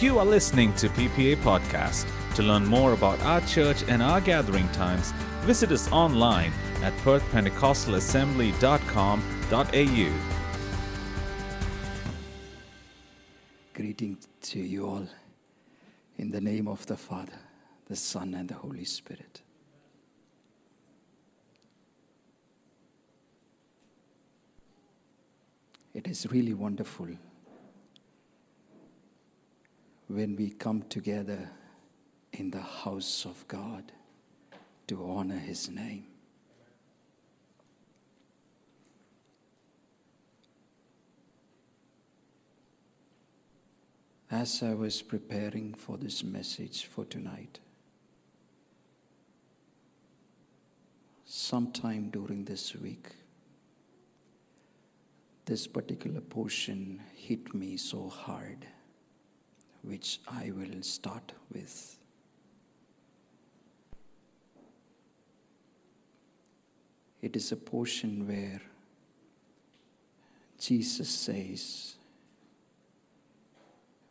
You are listening to PPA Podcast. To learn more about our church and our gathering times, visit us online at perthpentecostalassembly.com.au. Greeting to you all in the name of the Father, the Son, and the Holy Spirit. It is really wonderful when we come together in the house of God to honor His name. As I was preparing for this message for tonight, sometime during this week, this particular portion hit me so hard, which I will start with. It is a portion where Jesus says,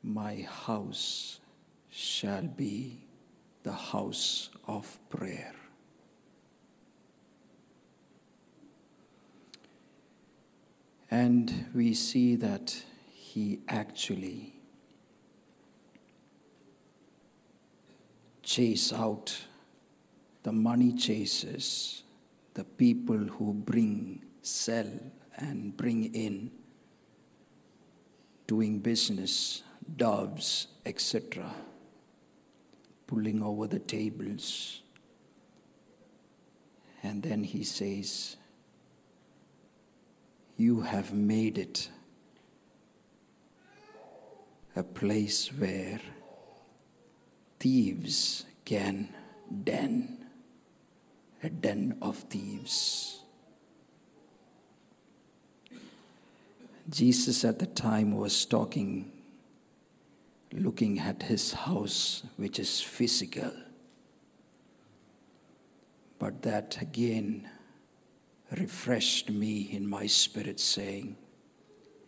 My house shall be the house of prayer. And we see that he actually chase out the money chasers, the people who bring, sell, and bring in, doing business, doves, etc., pulling over the tables. And then he says, You have made it a place where thieves can den, a den of thieves. Jesus at the time was talking, looking at his house, which is physical. But that again refreshed me in my spirit, saying,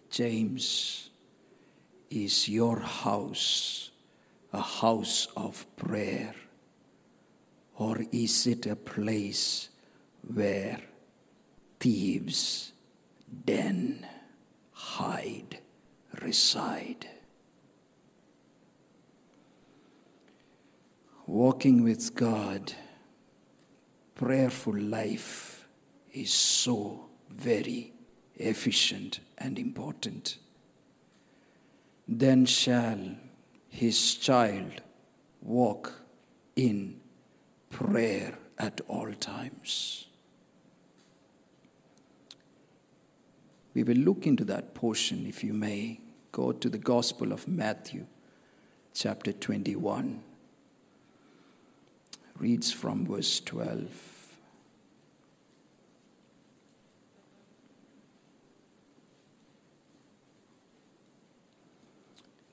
James, is your house a house of prayer? Or is it a place where thieves den, hide, reside? Walking with God, prayerful life is so very efficient and important. Then shall his child walk in prayer at all times. We will look into that portion, if you may. Go to the Gospel of Matthew, chapter 21. Reads from verse 12.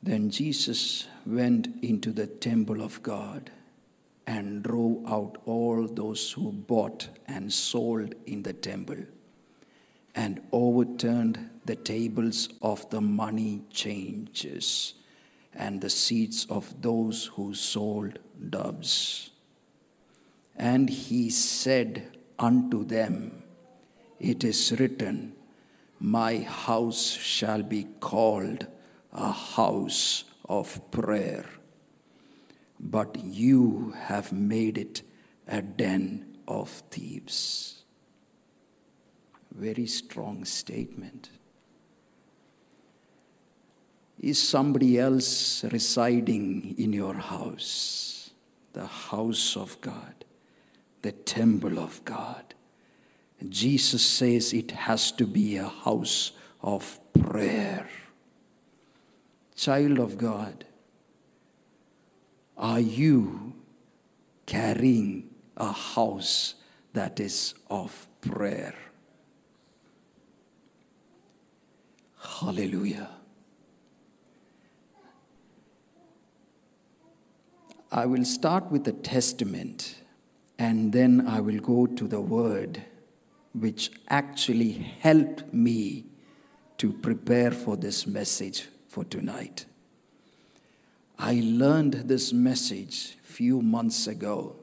Then Jesus went into the temple of God and drove out all those who bought and sold in the temple, and overturned the tables of the money changers and the seats of those who sold doves. And he said unto them, It is written, My house shall be called a house of prayer, but you have made it a den of thieves. Very strong statement. Is somebody else residing in your house? The house of God, the temple of God. Jesus says it has to be a house of prayer child of God, are you carrying a house that is of prayer? Hallelujah. I will start with the testament and then I will go to the word which actually helped me to prepare for this message for tonight. I learned this message few months ago,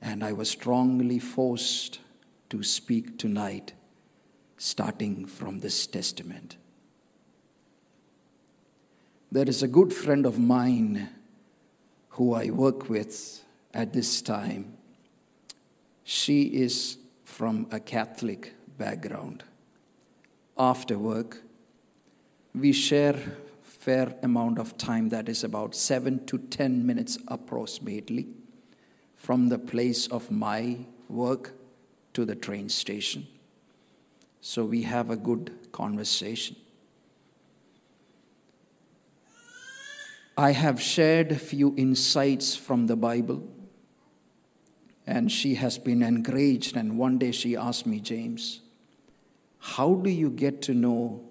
and I was strongly forced to speak tonight, starting from this testament. There is a good friend of mine who I work with at this time. She is from a Catholic background. After work, we share fair amount of time that is about 7 to 10 minutes approximately from the place of my work to the train station. So we have a good conversation. I have shared a few insights from the Bible, and she has been encouraged. And one day she asked me, James, how do you get to know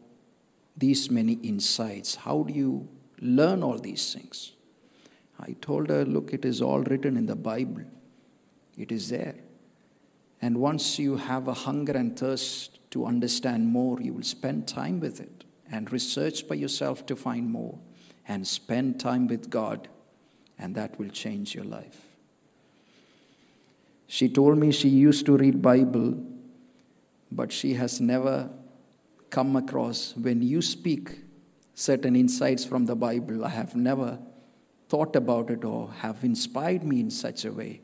these many insights? How do you learn all these things? I told her, Look, it is all written in the Bible, it is there. And once you have a hunger and thirst to understand more, you will spend time with it and research by yourself to find more and spend time with God, and that will change your life. She told me she used to read Bible, but she has never come across when you speak certain insights from the Bible. I have never thought about it or have inspired me in such a way.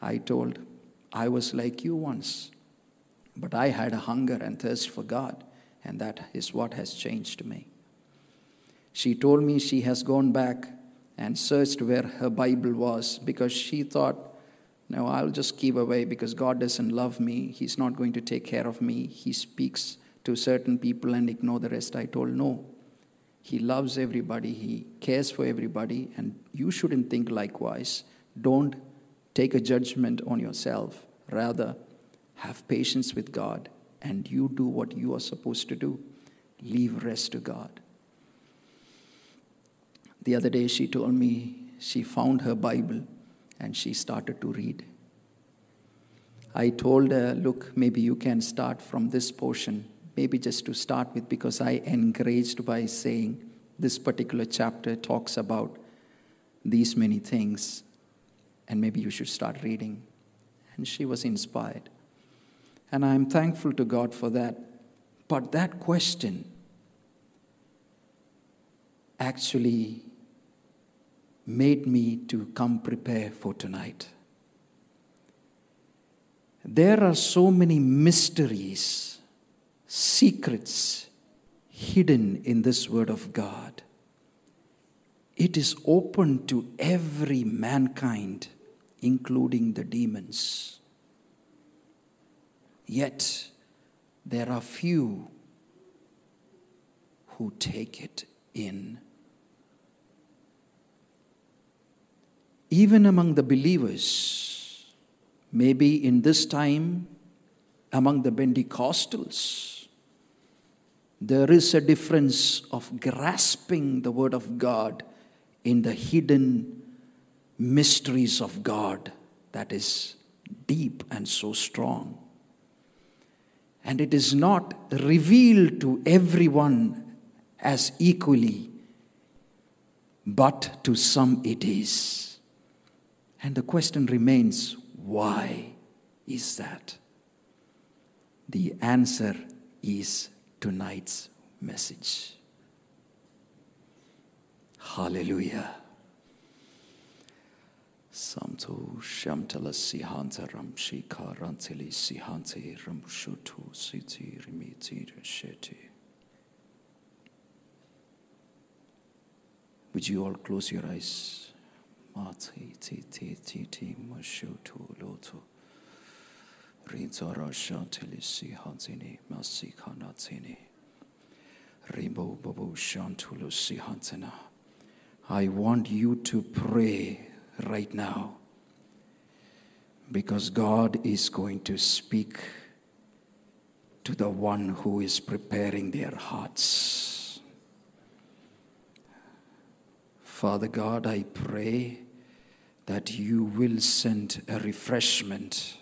I told, I was like you once, but I had a hunger and thirst for God, and that is what has changed me. She told me she has gone back and searched where her Bible was because she thought, no, I'll just keep away because God doesn't love me. He's not going to take care of me. He speaks to certain people and ignore the rest. I told, no. He loves everybody. He cares for everybody. And you shouldn't think likewise. Don't take a judgment on yourself. Rather, have patience with God and you do what you are supposed to do. Leave rest to God. The other day, she told me she found her Bible and she started to read. I told her, Look, maybe you can start from this portion, maybe just to start with, because I encouraged by saying this particular chapter talks about these many things, and maybe you should start reading. And she was inspired. And I'm thankful to God for that. But that question actually made me to come prepare for tonight. There are so many mysteries, secrets hidden in this Word of God. It is open to every mankind, including the demons. Yet, there are few who take it in even among the believers, maybe in this time, among the Pentecostals, there is a difference of grasping the Word of God in the hidden mysteries of God that is deep and so strong. And it is not revealed to everyone as equally, but to some it is. And the question remains why is that? The answer is tonight's message. Hallelujah. Samto shamtala sihanta ramshika rantili sihante ramshutu siti rimiti resheti. Would you all close your eyes? Mati ti ti ti ti mashutu lotu. Rinzara shantili si hansini masi kanatini. Rimbo babu shantulu si hansina. I want you to pray right now because God is going to speak to the one who is preparing their hearts. Father God, I pray that you will send a refreshment,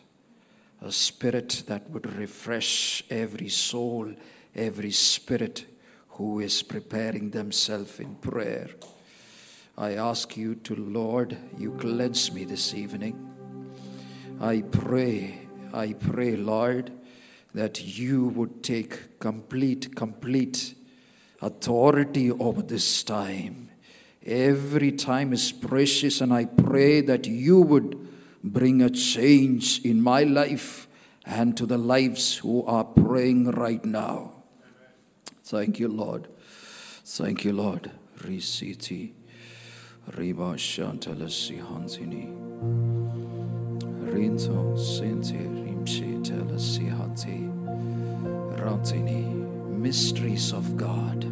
a spirit that would refresh every soul, every spirit who is preparing themselves in prayer. I ask you to, Lord, you cleanse me this evening. I pray, I pray, Lord, that you would take complete, complete authority over this time. Every time is precious, and I pray that you would bring a change in my life and to the lives who are praying right now. Thank you, Lord. Thank you, Lord. Risiti. Riba Shantalasi Hansini. Rinto Sinti Rimshi Telasi Hanti. Rantini. Mysteries of God.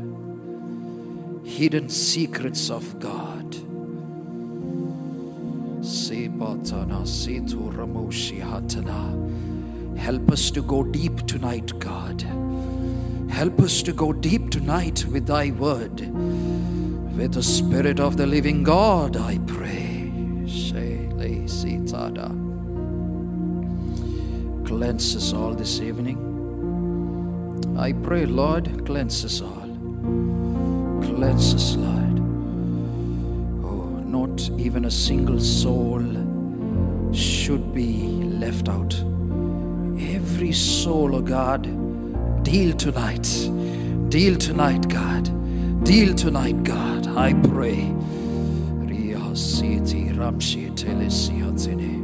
Hidden secrets of God. Help us to go deep tonight, God. Help us to go deep tonight with thy word. With the Spirit of the living God, I pray. Cleanse us all this evening. I pray, Lord, cleanse us all. Cleanse us, Lord. Even a single soul should be left out. Every soul, oh God, deal tonight. Deal tonight, God. Deal tonight, God. I pray. Ramshi Telesi.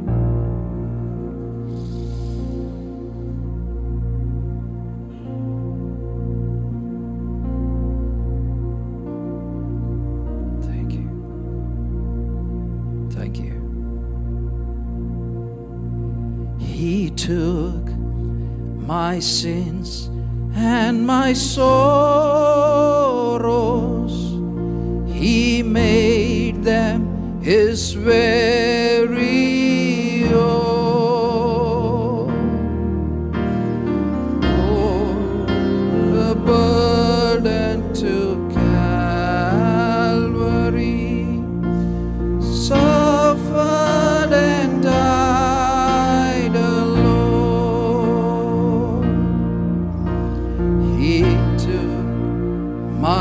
My sins and my sorrows.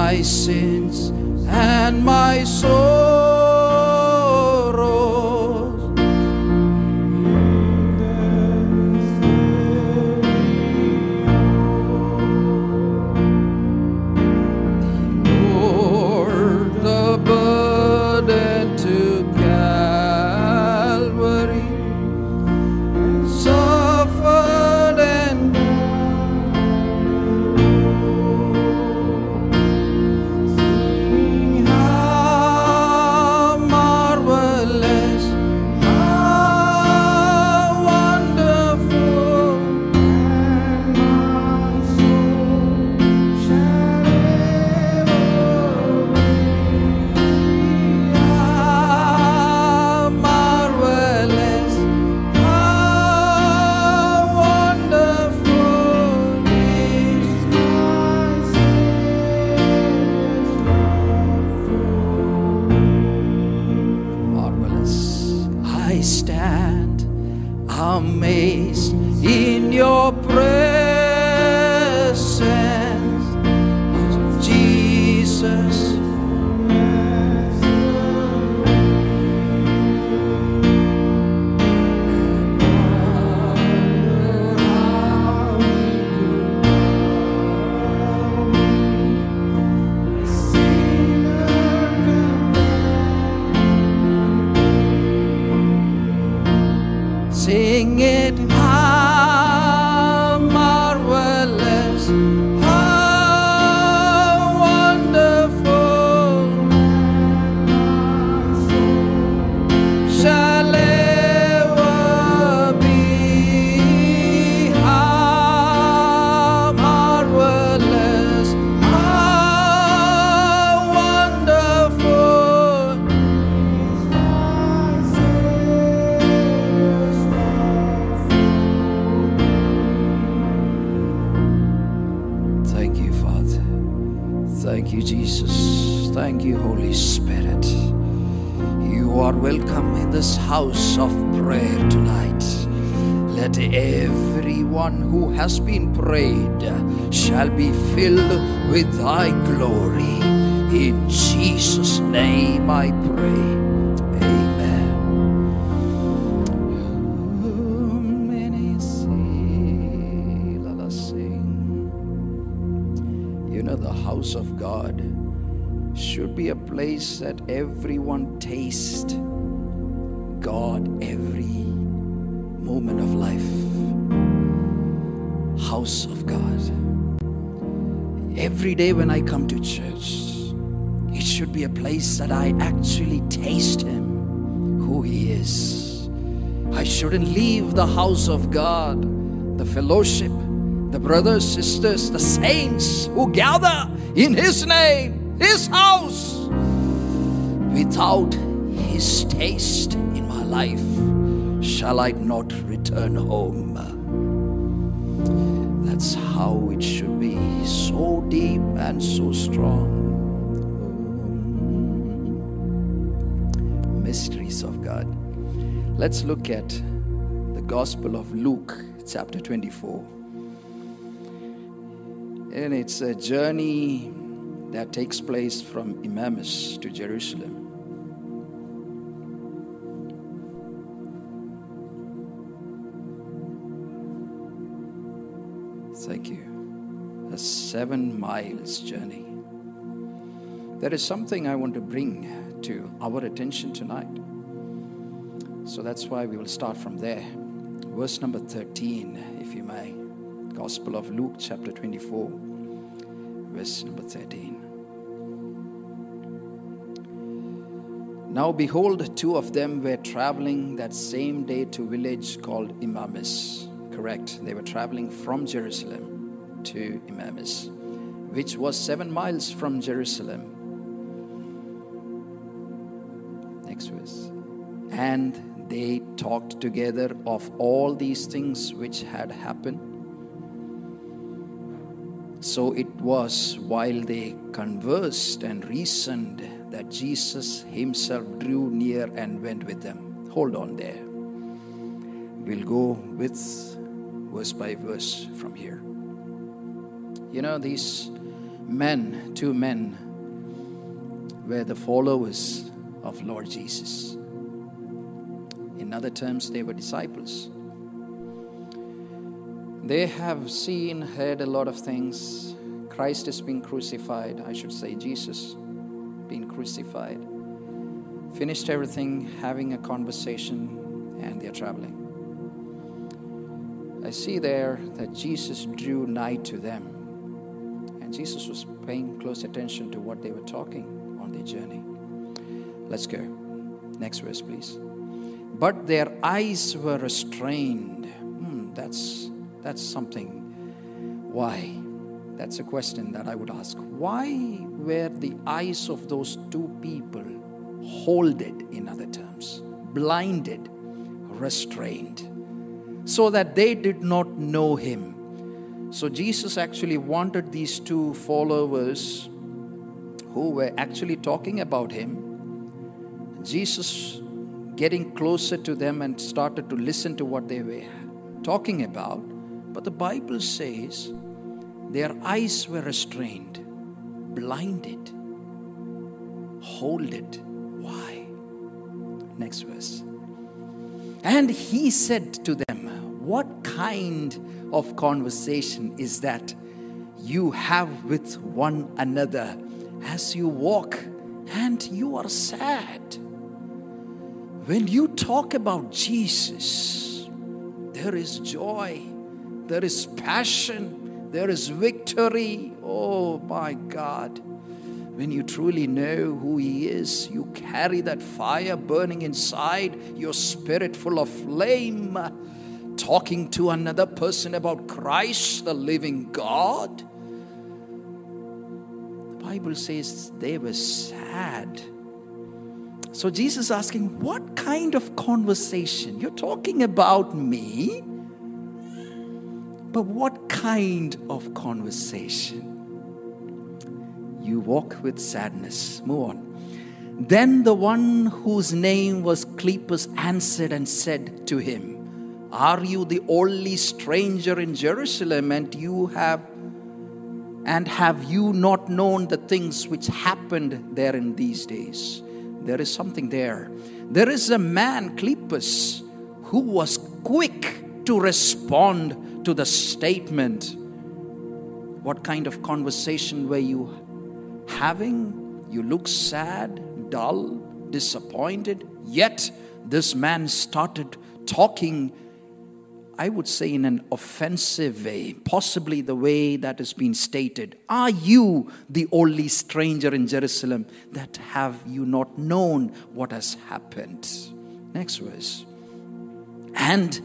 My sins and my sorrows. You know, the house of God should be a place that everyone taste God every moment of life. House of God. Every day when I come to church, it should be a place that I actually taste Him, who He is. I shouldn't leave the house of God, the fellowship, the brothers, sisters, the saints who gather in His name, His house, without His taste in my life. Shall I not return home? That's how it should be, so deep and so strong. Mysteries of God. Let's look at the Gospel of Luke, chapter 24. And it's a journey that takes place from Emmaus to Jerusalem. Thank you. A seven miles journey. There is something I want to bring to our attention tonight. So that's why we will start from there. Verse number 13, if you may. Gospel of Luke, chapter 24, verse number 13. Now behold, two of them were traveling that same day to a village called Emmaus. Correct. They were traveling from Jerusalem to Emmaus, which was seven miles from Jerusalem. Next verse. And they talked together of all these things which had happened. So it was while they conversed and reasoned that Jesus himself drew near and went with them. Hold on there. We'll go with verse by verse from here. You know, these men, two men, were the followers of Lord Jesus. In other terms, they were disciples. They have seen, heard a lot of things. Christ is being crucified, I should say, Jesus being crucified. Finished everything, having a conversation, and they're traveling. I see there that Jesus drew nigh to them. And Jesus was paying close attention to what they were talking on their journey. Let's go. Next verse, please. But their eyes were restrained. Hmm, that's, that's something. Why? That's a question that I would ask. Why were the eyes of those two people holded, in other terms, blinded, restrained? so that they did not know him. So Jesus actually wanted these two followers who were actually talking about him. Jesus getting closer to them and started to listen to what they were talking about. But the Bible says their eyes were restrained, blinded, hold it. Why? Next verse. And he said to them, What kind of conversation is that you have with one another as you walk and you are sad? When you talk about Jesus, there is joy, there is passion, there is victory. Oh my God. When you truly know who He is, you carry that fire burning inside, your spirit full of flame, talking to another person about Christ, the living God. The Bible says they were sad. So Jesus asking, What kind of conversation? You're talking about me, but what kind of conversation? you walk with sadness. Move on. Then the one whose name was Cleopas answered and said to him, Are you the only stranger in Jerusalem, and you have and have you not known the things which happened there in these days? there is something there. There is a man, Cleopas, who was quick to respond to the statement. What kind of conversation were you having? You look sad, dull, disappointed. Yet, this man started talking I would say, in an offensive way, possibly the way that has been stated. Are you the only stranger in Jerusalem that have you not known what has happened? Next verse. And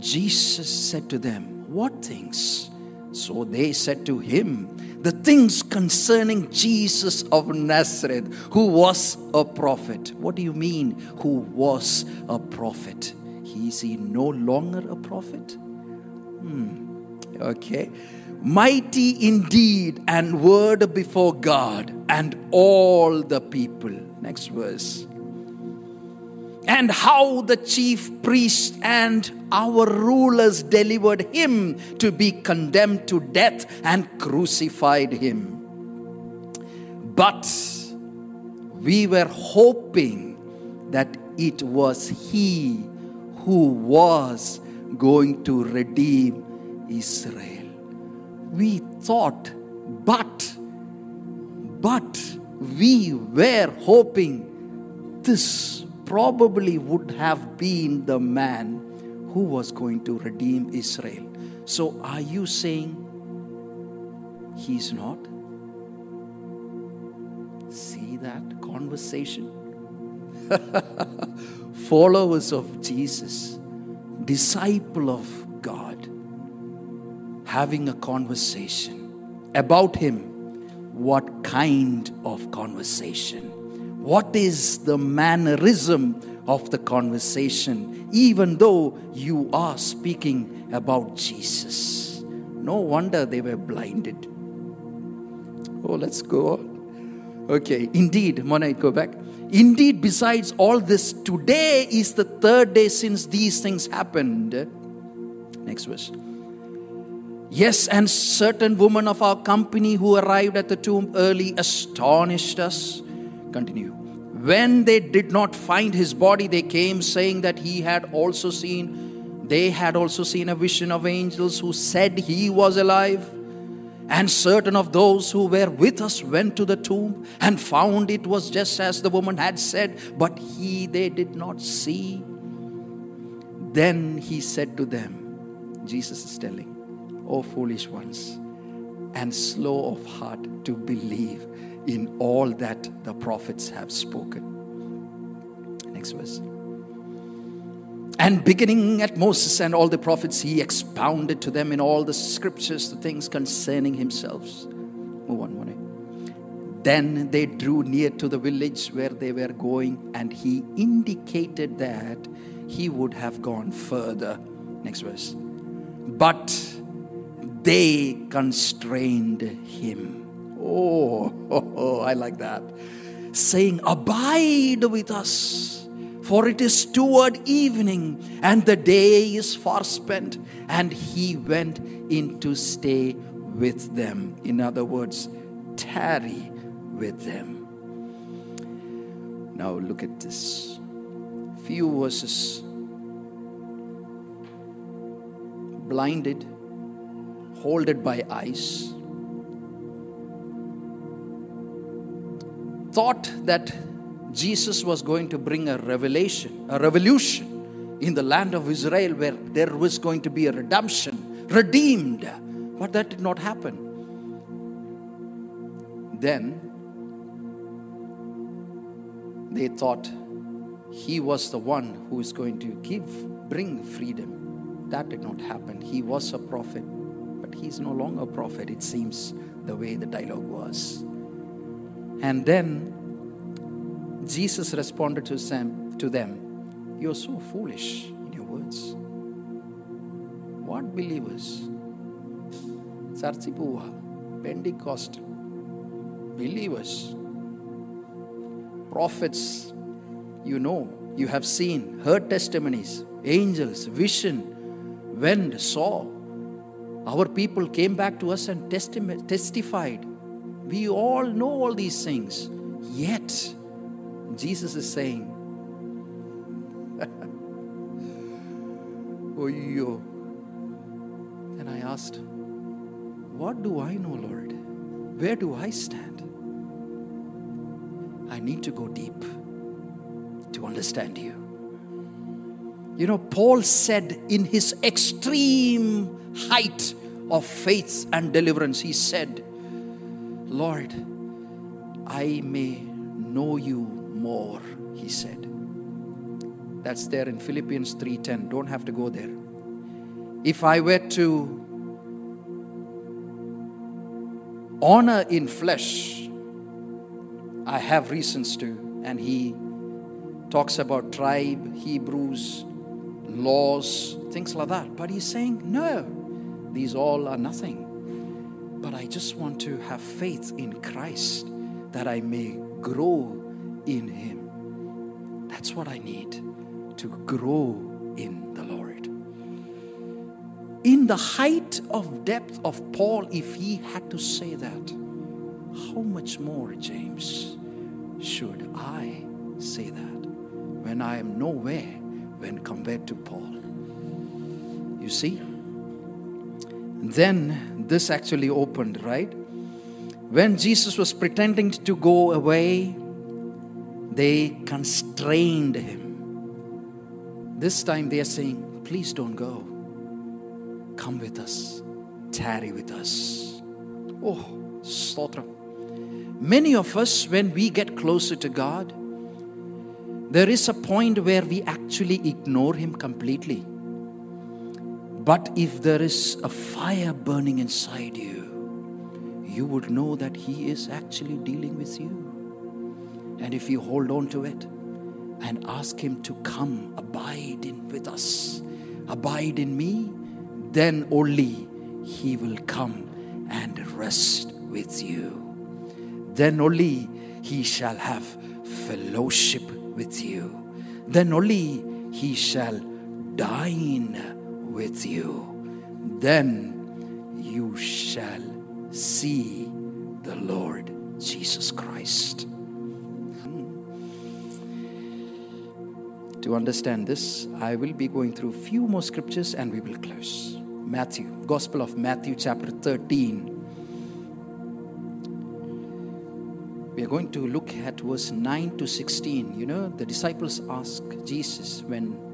Jesus said to them, What things? So they said to him, The things concerning Jesus of Nazareth, who was a prophet. What do you mean, who was a prophet? Is he no longer a prophet? Hmm. Okay. Mighty indeed and word before God and all the people. Next verse. And how the chief priest and our rulers delivered him to be condemned to death and crucified him. But we were hoping that it was he who was going to redeem Israel. We thought, but, but we were hoping this probably would have been the man who was going to redeem Israel. So, are you saying he's not? See that conversation? followers of Jesus, disciple of God, having a conversation about Him. What kind of conversation? What is the mannerism of the conversation, even though you are speaking about Jesus? No wonder they were blinded. Oh, let's go on. Okay, indeed, Mona, go back. Indeed, besides all this, today is the third day since these things happened. Next verse. Yes, and certain women of our company who arrived at the tomb early astonished us. Continue. When they did not find his body, they came saying that he had also seen, they had also seen a vision of angels who said he was alive. And certain of those who were with us went to the tomb and found it was just as the woman had said, but he they did not see. Then he said to them, Jesus is telling, O foolish ones, and slow of heart to believe in all that the prophets have spoken. Next verse. And beginning at Moses and all the prophets, he expounded to them in all the scriptures the things concerning himself. Move on, one Then they drew near to the village where they were going, and he indicated that he would have gone further. Next verse. But they constrained him. Oh, oh, oh I like that. Saying, Abide with us for it is toward evening, and the day is far spent. And he went in to stay with them. In other words, tarry with them. Now look at this. Few verses. Blinded, holded by ice, thought that Jesus was going to bring a revelation, a revolution in the land of Israel where there was going to be a redemption, redeemed. But that did not happen. Then they thought he was the one who is going to give, bring freedom. That did not happen. He was a prophet, but he's no longer a prophet, it seems, the way the dialogue was. And then Jesus responded to them, to them You're so foolish in your words. What believers? Sartsipuha, Pentecost, believers, prophets, you know, you have seen, heard testimonies, angels, vision, went, saw. Our people came back to us and testified. We all know all these things. Yet, Jesus is saying, Oh, yo. And I asked, What do I know, Lord? Where do I stand? I need to go deep to understand you. You know, Paul said in his extreme height of faith and deliverance, he said, Lord, I may know you more, he said. That's there in Philippians 3:10. Don't have to go there. If I were to honor in flesh, I have reasons to. And he talks about tribe, Hebrews, laws, things like that. But he's saying, no, these all are nothing. But I just want to have faith in Christ that I may grow in Him. That's what I need to grow in the Lord. In the height of depth of Paul, if he had to say that, how much more, James, should I say that when I am nowhere when compared to Paul? You see? Then this actually opened, right? When Jesus was pretending to go away, they constrained him. This time they are saying, Please don't go. Come with us. Tarry with us. Oh, Stotram. Many of us, when we get closer to God, there is a point where we actually ignore Him completely. But if there is a fire burning inside you, you would know that He is actually dealing with you. And if you hold on to it and ask Him to come, abide in with us, abide in me, then only He will come and rest with you. Then only He shall have fellowship with you. Then only He shall dine with you. Then you shall see the Lord Jesus Christ. To understand this, I will be going through a few more scriptures and we will close. Matthew, Gospel of Matthew, chapter 13. We are going to look at verse 9 to 16. You know, the disciples ask Jesus when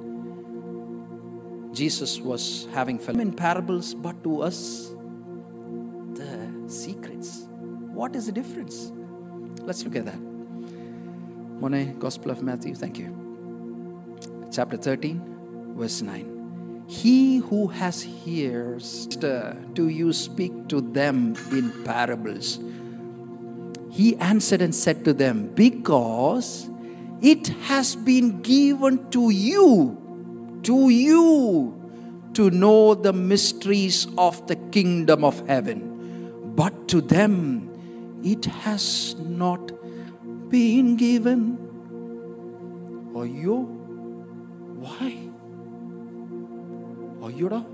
Jesus was having in parables, but to us, the secrets. What is the difference? Let's look at that. Monet, Gospel of Matthew, thank you. Chapter 13, verse 9. He who has ears, do you speak to them in parables? He answered and said to them, Because it has been given to you, to you, to know the mysteries of the kingdom of heaven. But to them it has not been given. Why? Or you?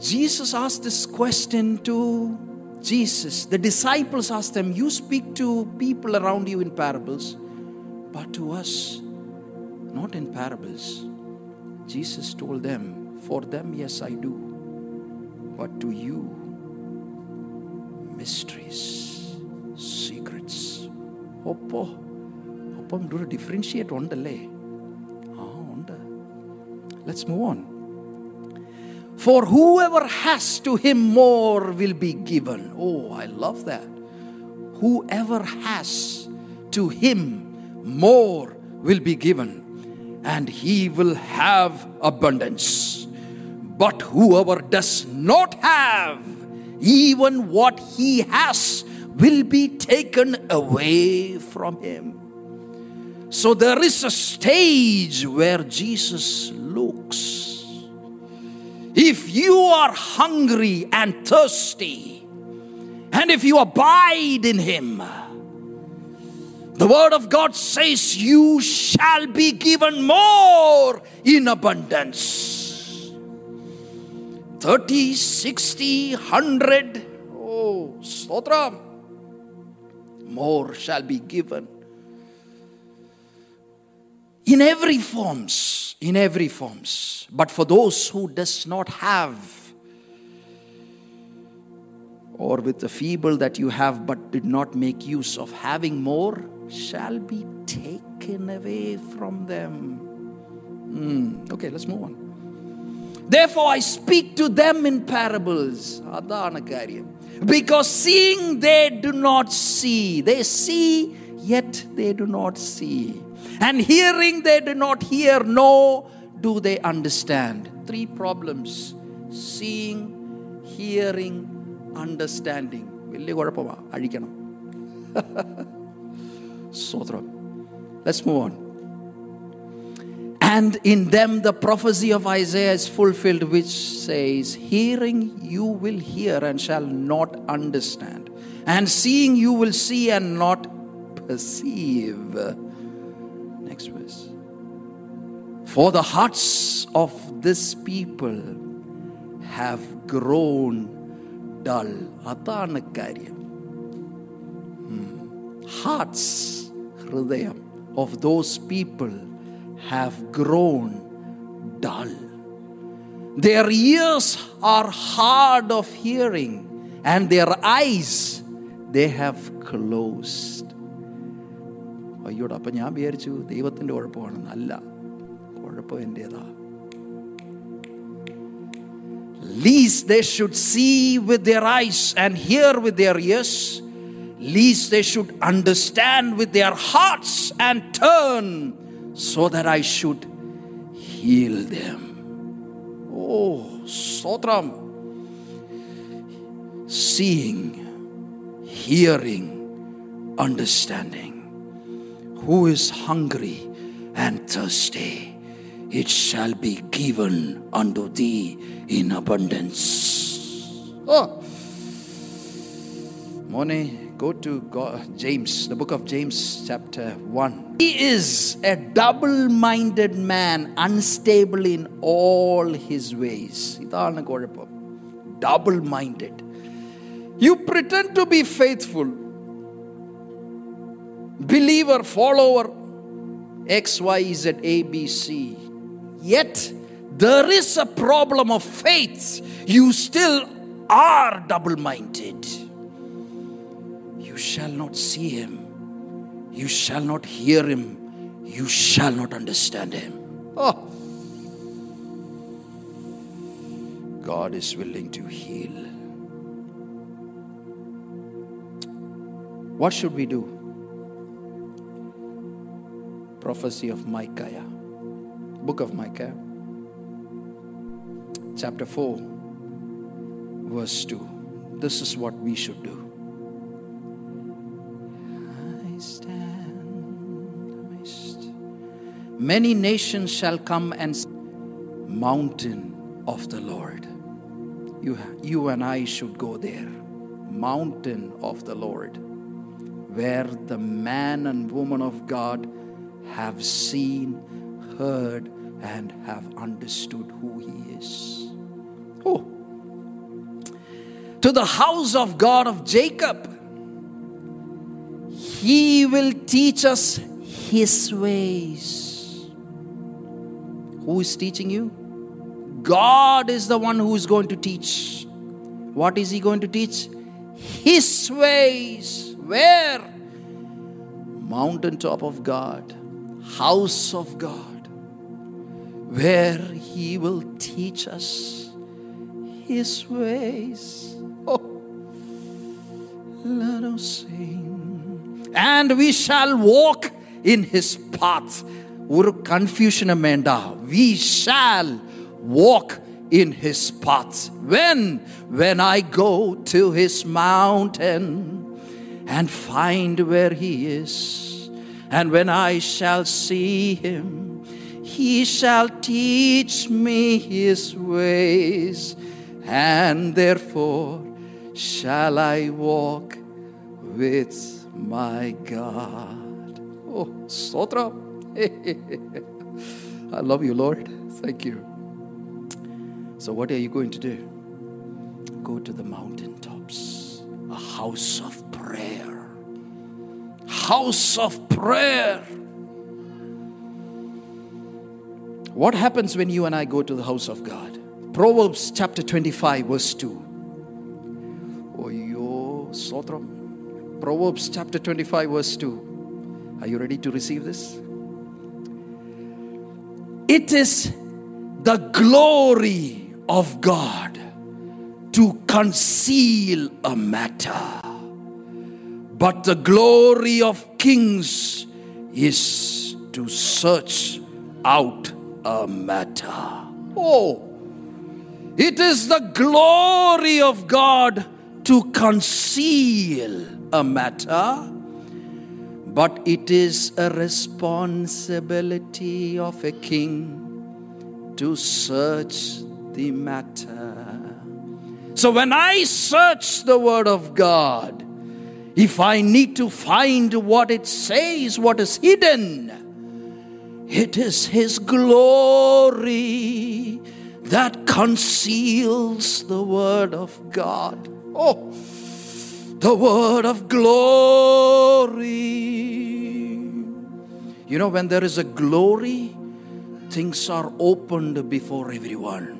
Jesus asked this question to Jesus, the disciples asked them, You speak to people around you in parables, but to us, not in parables. Jesus told them, For them, yes, I do, but to you, mysteries, secrets. Oppo, oppo, do differentiate on the lay. Ah, Let's move on. For whoever has to him more will be given. Oh, I love that. Whoever has to him more will be given and he will have abundance. But whoever does not have, even what he has, will be taken away from him. So there is a stage where Jesus looks if you are hungry and thirsty, and if you abide in Him, the Word of God says you shall be given more in abundance 30, 60, 100. Oh, Stotram. More shall be given. in every forms, in every forms. But for those who does not have, or with the feeble that you have but did not make use of having more, shall be taken away from them. Hmm, Okay, let's move on. Therefore, I speak to them in parables. അതാണ് കാര്യം. Because seeing they do not see. They see, yet they do not see. And hearing they do not hear, nor do they understand. Three problems seeing, hearing, understanding. വലിയ കുഴപ്പമാണ് അഴിക്കണം സ്തോത്രം let's move on and in them the prophecy of Isaiah is fulfilled, which says, Hearing you will hear and shall not understand, and seeing you will see and not perceive. Next verse. For the hearts of this people have grown dull. അതാണ് കാര്യം hearts, hൃദയം, of those people have grown dull. Their ears are hard of hearing, and their eyes they have closed. അയ്യോടാ അപ്പം ഞാൻ വിചാരിച്ചു ദൈവത്തിൻ്റെ കുഴപ്പമാണെന്ന് അല്ല കുഴപ്പം എൻ്റേതാ Least they should see with their eyes and hear with their ears, least they should understand with their hearts and turn so that I should heal them. Oh, Sotram. Seeing, hearing, understanding. Who is hungry and thirsty? It shall be given unto thee in abundance. Oh, Mone, go to God, James, the book of James, chapter 1. He is a double minded man, unstable in all his ways. Double minded. You pretend to be faithful, believer, follower, X, Y, Z, A, B, C. Yet there is a problem of faith. You still are double minded. Shall not see him, you shall not hear him, you shall not understand him. Oh. God is willing to heal. What should we do? prophecy of Micaiah. Book of Micaiah, chapter 4, verse 2. This is what we should do. Many nations shall come and mountain of the Lord. You, you and I should go there. Mountain of the Lord, where the man and woman of God have seen, heard, and have understood who He is. Oh. To the house of God of Jacob, He will teach us His ways. Who is teaching you? God is the one who is going to teach. What is He going to teach? His ways. Where? Mountaintop of God house of God, where He will teach us His ways. Oh, let us sing. And we shall walk in His path. ഒരു കൺഫ്യൂഷനും വേണ്ട we shall walk in his path when when i go to his mountain and find where he is and when I shall see him, he shall teach me his ways, and therefore shall I walk with my God. Oh, Sotra. I love you, Lord. Thank you. So, what are you going to do? Go to the mountaintops, a house of prayer house of prayer. What happens when you and I go to the house of God? Proverbs chapter 25, verse 2. Oh, yo, Sotram. Proverbs chapter 25, verse 2. Are you ready to receive this? It is the glory of God to conceal a matter, but the glory of kings is to search out a matter. Oh, it is the glory of God to conceal a matter, but it is a responsibility of a king to search the matter. So when I search the Word of God, if I need to find what it says, what is hidden, it is His glory that conceals the Word of God. Oh, the Word of glory. You know, when there is a glory, things are opened before everyone.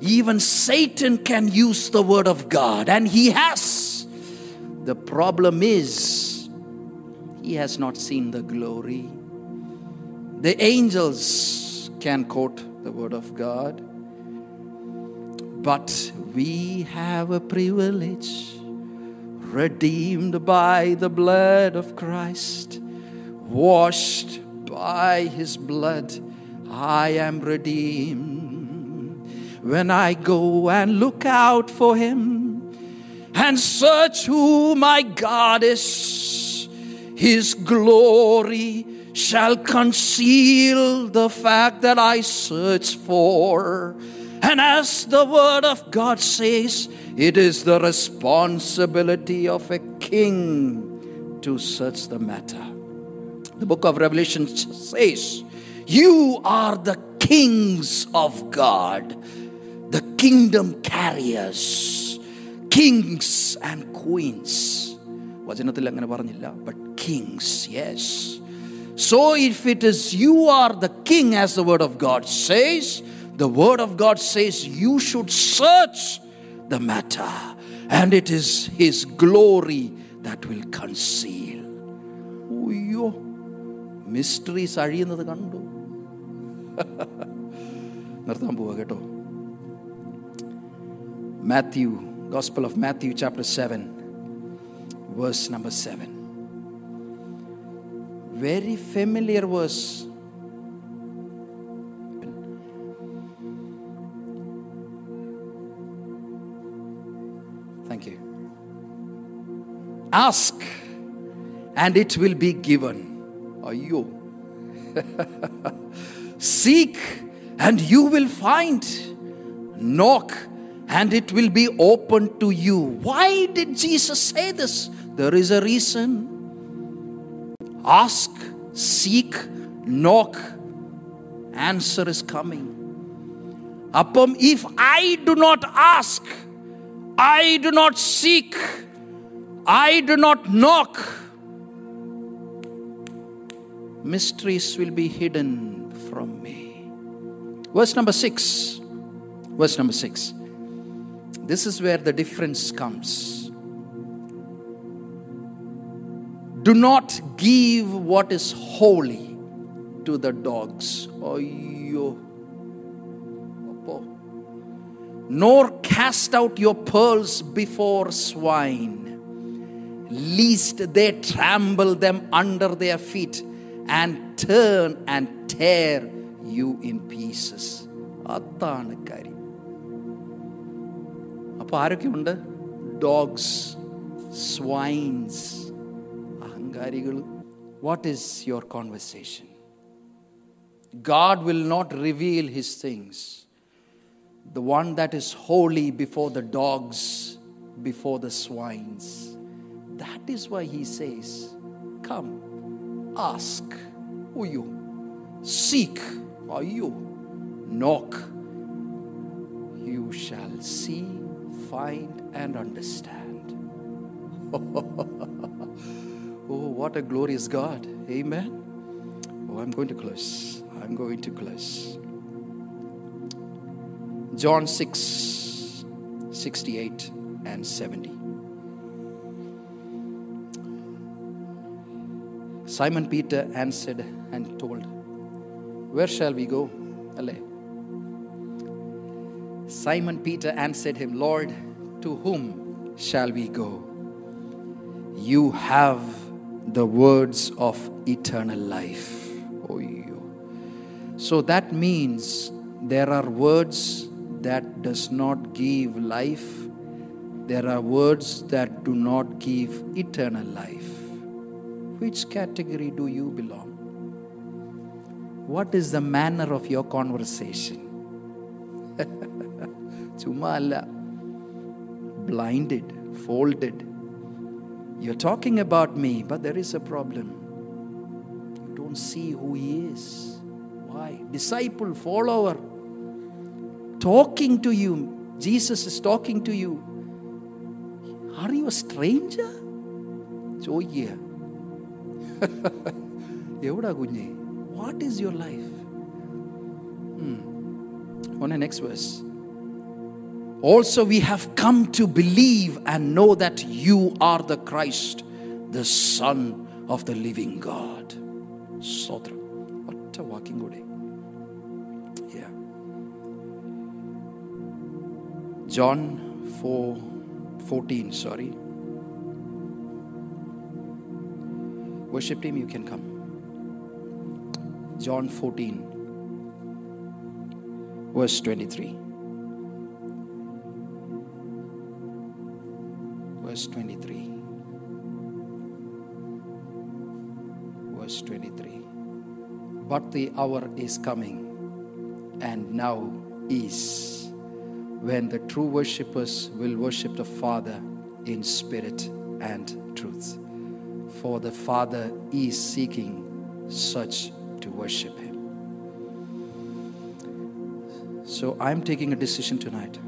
Even Satan can use the Word of God, and he has. The problem is, he has not seen the glory. The angels can quote the Word of God, but we have a privilege redeemed by the blood of Christ, washed by his blood. I am redeemed. When I go and look out for him and search who my God is, his glory shall conceal the fact that I search for. And as the word of God says, it is the responsibility of a king to search the matter. The book of Revelation says, You are the kings of God, the kingdom carriers, kings and queens. വചനത്തിൽ അങ്ങനെ പറഞ്ഞില്ല but Kings yes so, if it is you are the king, as the word of God says, the word of God says you should search the matter, and it is his glory that will conceal. അയ്യോ mysteries അഴിയുന്നത് കണ്ടു നിർത്താൻ പോവുക കേട്ടോ Mathew gospel of Matthew chapter seven verse number seven very familiar verse. Ask and it will be given. Are you? Seek and you will find. Knock and it will be open to you. Why did Jesus say this? There is a reason ask, seek, knock, answer is coming. Upon if I do not ask, I do not seek, I do not knock, mysteries will be hidden from me. Verse number six. Verse number six. This is where the difference comes. Do not give what is holy to the dogs. Nor cast out your pearls before swine, lest they trample them under their feet and turn and tear you in pieces. അതാണ് കാര്യം അപ്പോൾ ആരൊക്കെയുണ്ട് dogs swines അഹങ്കാരികൾ what is your conversation God will not reveal his things. The one that is holy before the dogs, before the swines. that is why he says, Come, ask, who you? Seek, are you? Knock, you shall see, find, and understand. oh, what a glorious God. Amen. Oh, I'm going to close. I'm going to close. John 6 68 and 70. Simon Peter answered and told, Where shall we go? Ale. Simon Peter answered him, Lord, to whom shall we go? You have the words of eternal life. So that means there are words that does not give life. There are words that do not give eternal life Which category do you belong? What is the manner of your conversation? ചുമ്മാ അല്ല blinded, folded. You're talking about me, but there is a problem. You don't see who he is. Why? Disciple, follower, talking to you. Jesus is talking to you. Are you a stranger? ചോദിക്കുക എവിടാ കുഞ്ഞെ what is your life on the next verse. Also, we have come to believe and know that you are the Christ, the Son of the living God. Sotram. What a walking good day. Yeah. John 4 14, sorry. Worship team, you can come. John 14, verse 23. Verse 23. Verse 23. But the hour is coming, and now is, when the true worshippers will worship the Father in spirit and truth. For the Father is seeking such to worship Him. So I'm taking a decision tonight.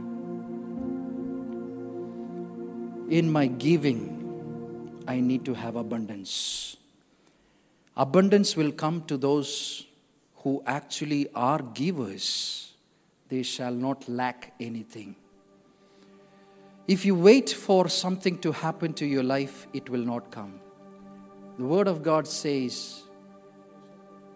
In my giving, I need to have abundance. Abundance will come to those who actually are givers. They shall not lack anything. If you wait for something to happen to your life, it will not come. The Word of God says,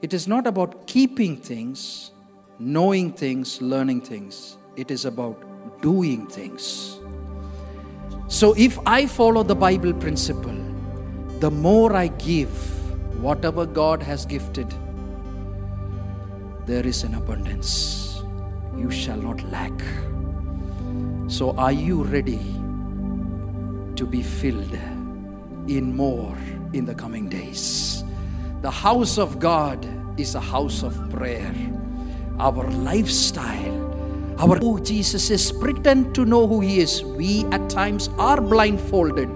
it is not about keeping things, knowing things, learning things. It is about doing things. So if I follow the Bible principle, the more I give, whatever God has gifted, there is an abundance. You shall not lack. So are you ready to be filled in more in the coming days? The house of God is a house of prayer. Our lifestyle, our who Jesus is, pretend to know who He is. We at times are blindfolded.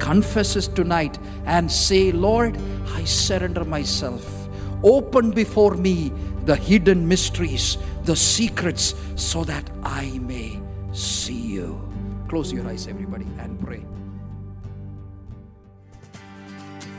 Confess us tonight and say, Lord, I surrender myself. Open before me the hidden mysteries, the secrets, so that I may see you. Close your eyes, everybody, and pray.